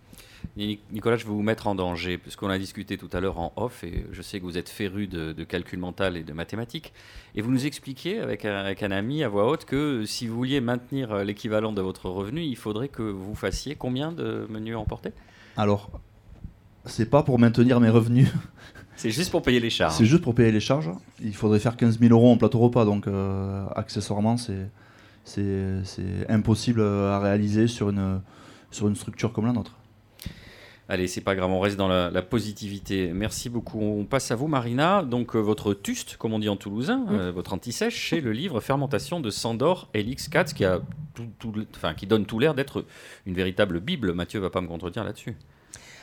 Ni- Nicolas, je vais vous mettre en danger, puisqu'on a discuté tout à l'heure en off, et je sais que vous êtes féru de, de calcul mental et de mathématiques, et vous nous expliquiez avec un, avec un ami à voix haute que si vous vouliez maintenir euh, l'équivalent de votre revenu, il faudrait que vous fassiez combien de menus emportés Alors, c'est pas pour maintenir mes revenus, *laughs* C'est juste pour payer les charges. c'est juste pour payer les charges. Il faudrait faire 15 000 euros en plateau repas, donc euh, accessoirement, c'est impossible à réaliser sur une, sur une structure comme la nôtre. Allez, c'est pas grave, on reste dans la, la positivité. Merci beaucoup. On passe à vous, Marina. Donc, euh, votre tuste, comme on dit en toulousain, euh, votre anti-sèche, chez le livre Fermentation de Sandor Elix Katz, qui, a tout- tout le- enfin, qui donne tout l'air d'être une véritable Bible. Mathieu va pas me contredire là-dessus.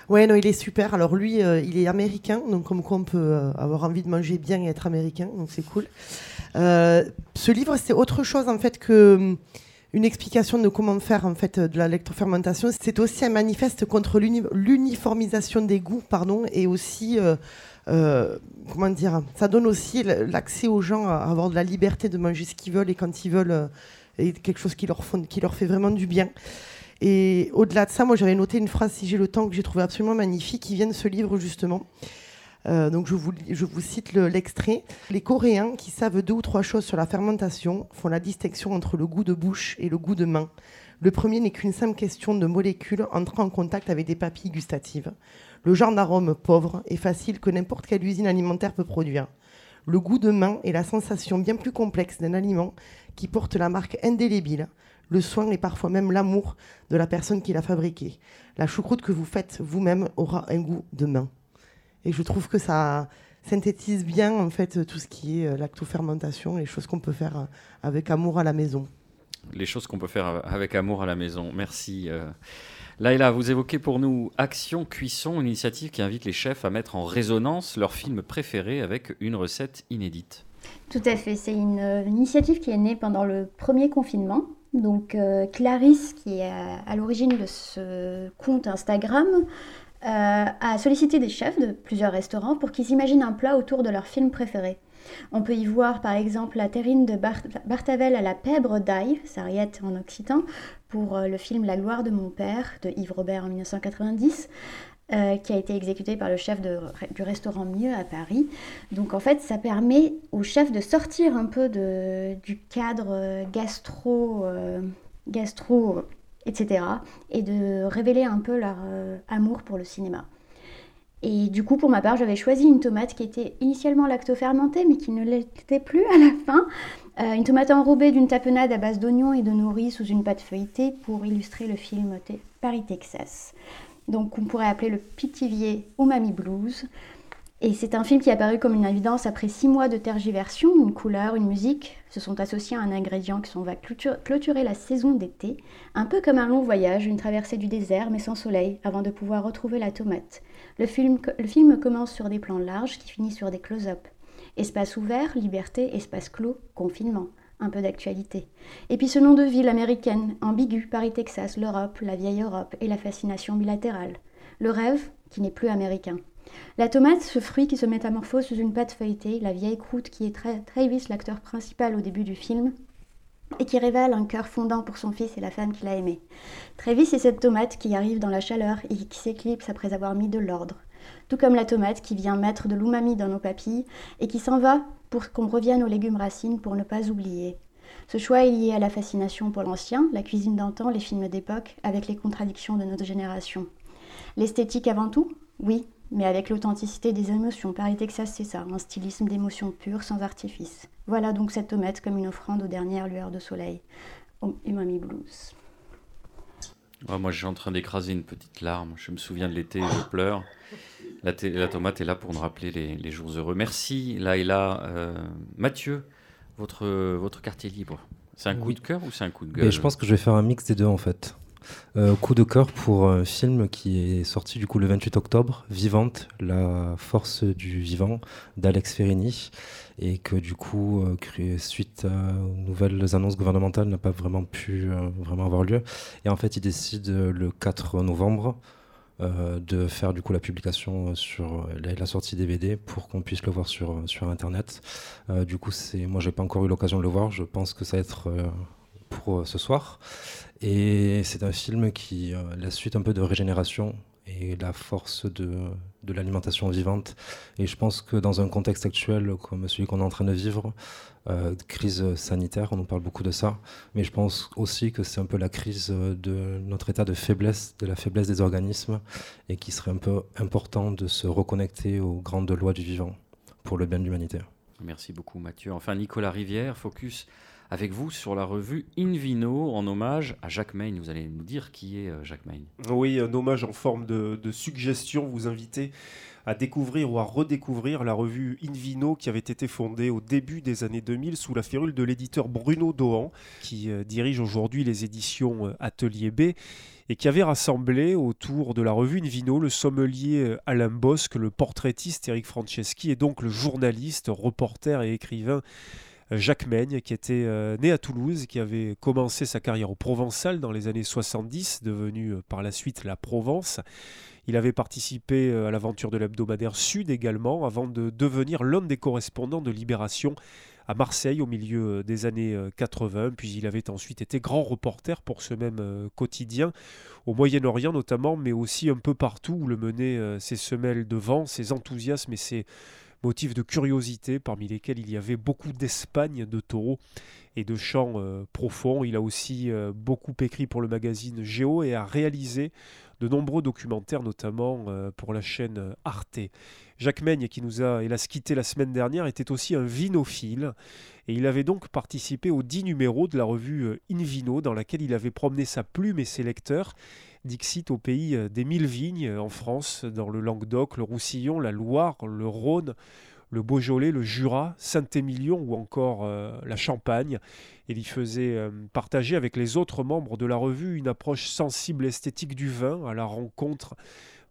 Ouais, non, il est super. Alors lui, euh, il est américain, donc comme quoi on peut euh, avoir envie de manger bien et être américain, donc c'est cool. Euh, ce livre, c'est autre chose en fait que une explication de comment faire en fait de la lectofermentation. C'est aussi un manifeste contre l'uni- l'uniformisation des goûts, pardon, et aussi euh, euh, comment dire, ça donne aussi l'accès aux gens à avoir de la liberté de manger ce qu'ils veulent et quand ils veulent, euh, et quelque chose qui leur, font- qui leur fait vraiment du bien. Et au-delà de ça, moi j'avais noté une phrase, si j'ai le temps, que j'ai trouvé absolument magnifique, qui vient de ce livre justement. Euh, donc je vous, cite le- l'extrait. Les Coréens, qui savent deux ou trois choses sur la fermentation, font la distinction entre le goût de bouche et le goût de main. Le premier n'est qu'une simple question de molécules entrant en contact avec des papilles gustatives. Le genre d'arôme pauvre et facile que n'importe quelle usine alimentaire peut produire. Le goût de main est la sensation bien plus complexe d'un aliment qui porte la marque indélébile, le soin et parfois même l'amour de la personne qui l'a fabriqué. La choucroute que vous faites vous-même aura un goût de main. Et je trouve que ça synthétise bien en fait tout ce qui est euh, lactofermentation, les choses qu'on peut faire euh, avec amour à la maison. Les choses qu'on peut faire avec amour à la maison. Merci. euh. Laïla, vous évoquez pour nous Action Cuisson, une initiative qui invite les chefs à mettre en résonance leur film préféré avec une recette inédite. Tout à fait, c'est une, initiative qui est née pendant le premier confinement. Donc euh, Clarisse, qui est à, à l'origine de ce compte Instagram, a sollicité des chefs de plusieurs restaurants pour qu'ils imaginent un plat autour de leur film préféré. On peut y voir par exemple la terrine de Bar- Bartavel à la pèbre d'ail, sarriette en occitan, pour euh, le film La gloire de mon père de Yves Robert en 1990. euh, qui a été exécuté par le chef du restaurant Mieux à Paris. Donc en fait, ça permet au chef de sortir un peu du cadre euh, gastro, euh, gastro, etc. et de révéler un peu leur euh, amour pour le cinéma. Et du coup, pour ma part, j'avais choisi une tomate qui était initialement lactofermentée, mais qui ne l'était plus à la fin. Euh, une tomate enrobée d'une tapenade à base d'oignons et de nourris sous une pâte feuilletée pour illustrer le film Te- Paris, Texas. Donc, on pourrait appeler le Pitivier Umami Blues. Et c'est un film qui est apparu comme une évidence après six mois de tergiversion. Une couleur, une musique se sont associés à un ingrédient qui s'en va clôtur- clôturer la saison d'été. Un peu comme un long voyage, une traversée du désert mais sans soleil, avant de pouvoir retrouver la tomate. Le film, commence sur des plans larges qui finissent sur des close-up. Espace ouvert, liberté, espace clos, confinement. Un peu d'actualité. Et puis ce nom de ville américaine, ambigu, Paris, Texas, l'Europe, la vieille Europe et la fascination bilatérale. Le rêve qui n'est plus américain. La tomate, ce fruit qui se métamorphose sous une pâte feuilletée, la vieille croûte qui est Tra- Travis, l'acteur principal au début du film, et qui révèle un cœur fondant pour son fils et la femme qu'il a aimée. Travis est cette tomate qui arrive dans la chaleur et qui s'éclipse après avoir mis de l'ordre. Tout comme la tomate qui vient mettre de l'umami dans nos papilles et qui s'en va pour qu'on revienne aux légumes racines pour ne pas oublier. Ce choix est lié à la fascination pour l'ancien, la cuisine d'antan, les films d'époque, avec les contradictions de notre génération. L'esthétique avant tout? Oui, mais avec l'authenticité des émotions. Paris, Texas, c'est ça, un stylisme d'émotions pures, sans artifice. Voilà donc cette tomate comme une offrande aux dernières lueurs de soleil. Umami Blues. Ouais, moi, je suis en train d'écraser une petite larme. Je me souviens de l'été, je pleure. La, la tomate est là pour nous rappeler les, les jours heureux. Merci, Laïla. Euh, Mathieu, votre, votre quartier libre, c'est un coup de cœur ou c'est un coup de gueule je pense que je vais faire un mix des deux en fait. Euh, coup de cœur pour un film qui est sorti du coup le 28 octobre, Vivante, la force du vivant d'Alex Ferrini, et que du coup, euh, suite aux nouvelles annonces gouvernementales, n'a pas vraiment pu euh, vraiment avoir lieu. Et en fait, il décide le 4 novembre de faire du coup la publication sur la, la sortie DVD pour qu'on puisse le voir sur, sur internet. Du coup, c'est moi j'ai pas encore eu l'occasion de le voir. Je pense que ça va être pour ce soir. Et c'est un film qui euh, la suite un peu de régénération et la force de, de l'alimentation vivante. Et je pense que dans un contexte actuel comme celui qu'on est en train de vivre, euh, crise sanitaire, on nous parle beaucoup de ça, mais je pense aussi que c'est un peu la crise de notre état de faiblesse, de la faiblesse des organismes, et qui serait un peu important de se reconnecter aux grandes lois du vivant pour le bien de l'humanité. Merci beaucoup, Mathieu. Enfin, Nicolas Rivière, focus avec vous sur la revue Invino en hommage à Jacques Maine. Vous allez nous dire qui est euh, Jacques Maine. Oui, un hommage en forme de, suggestion. Vous invitez à découvrir ou à redécouvrir la revue Invino qui avait été fondée au début des années 2000 sous la férule de l'éditeur Bruno Dohan, qui euh, dirige aujourd'hui les éditions euh, Atelier B et qui avait rassemblé autour de la revue Invino le sommelier Alain Bosque, le portraitiste Eric Franceschi et donc le journaliste, reporter et écrivain Jacques Maigne, qui était euh, né à Toulouse, qui avait commencé sa carrière au Provençal dans les années 70, devenu euh, par la suite la Provence. Il avait participé euh, à l'aventure de l'hebdomadaire Sud également, avant de devenir l'un des correspondants de Libération à Marseille au milieu des années euh, 80. Puis il avait ensuite été grand reporter pour ce même quotidien, au Moyen-Orient notamment, mais aussi un peu partout où le menaient ses semelles de vent, ses enthousiasmes et ses motifs de curiosité, parmi lesquels il y avait beaucoup d'Espagne, de taureaux et de chants euh, profonds. Il a aussi euh, beaucoup écrit pour le magazine Géo et a réalisé de nombreux documentaires, notamment euh, pour la chaîne Arte. Jacques Maigne, qui nous a hélas quitté la semaine dernière, était aussi un vinophile et il avait donc participé aux dix numéros de la revue euh, Invino, dans laquelle il avait promené sa plume et ses lecteurs Dixit au pays euh, des mille vignes euh, en France, dans le Languedoc, le Roussillon, la Loire, le Rhône, le Beaujolais, le Jura, Saint-Émilion ou encore euh, la Champagne. Il y faisait partager avec les autres membres de la revue une approche sensible esthétique du vin, à la rencontre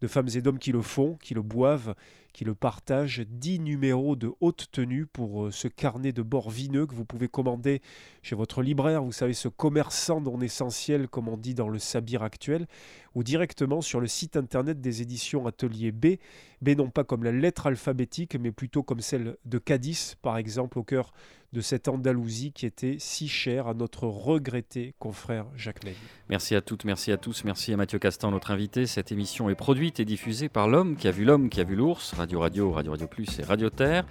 de femmes et d'hommes qui le font, qui le boivent, qui le partagent. Dix numéros de haute tenue pour euh, ce carnet de bord vineux que vous pouvez commander chez votre libraire, vous savez, ce commerçant non essentiel, comme on dit dans le sabir actuel, ou directement sur le site internet des éditions Atelier B. B non pas comme la lettre alphabétique, mais plutôt comme celle de Cadiz, par exemple, au cœur de cette Andalousie qui était si chère à notre regretté confrère Jacques. Merci à toutes, merci à tous, merci à Mathieu Castan, notre invité. Cette émission est produite et diffusée par l'homme qui a vu l'homme qui a vu l'ours, Radio Radio, Radio Radio Plus et Radio Terre.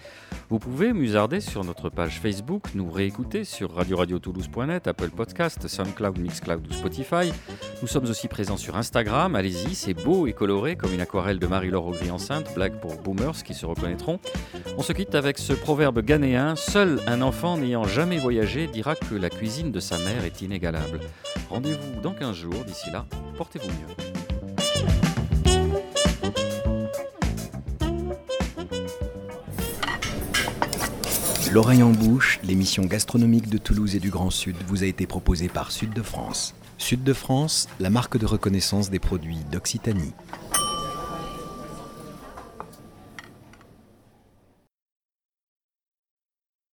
Vous pouvez musarder sur notre page Facebook, nous réécouter sur radio radio toulouse.net, Apple Podcast, SoundCloud, Mixcloud ou Spotify. Nous sommes aussi présents sur Instagram, allez-y, c'est beau et coloré comme une aquarelle de Marie-Laure Augry enceinte, blague pour boomers qui se reconnaîtront. On se quitte avec ce proverbe ghanéen, seul un enfant n'ayant jamais voyagé dira que la cuisine de sa mère est inégalable. Rendez-vous dans 15 jours, d'ici là, portez-vous mieux. L'oreille en bouche, l'émission gastronomique de Toulouse et du Grand Sud vous a été proposée par Sud de France. Sud de France, la marque de reconnaissance des produits d'Occitanie.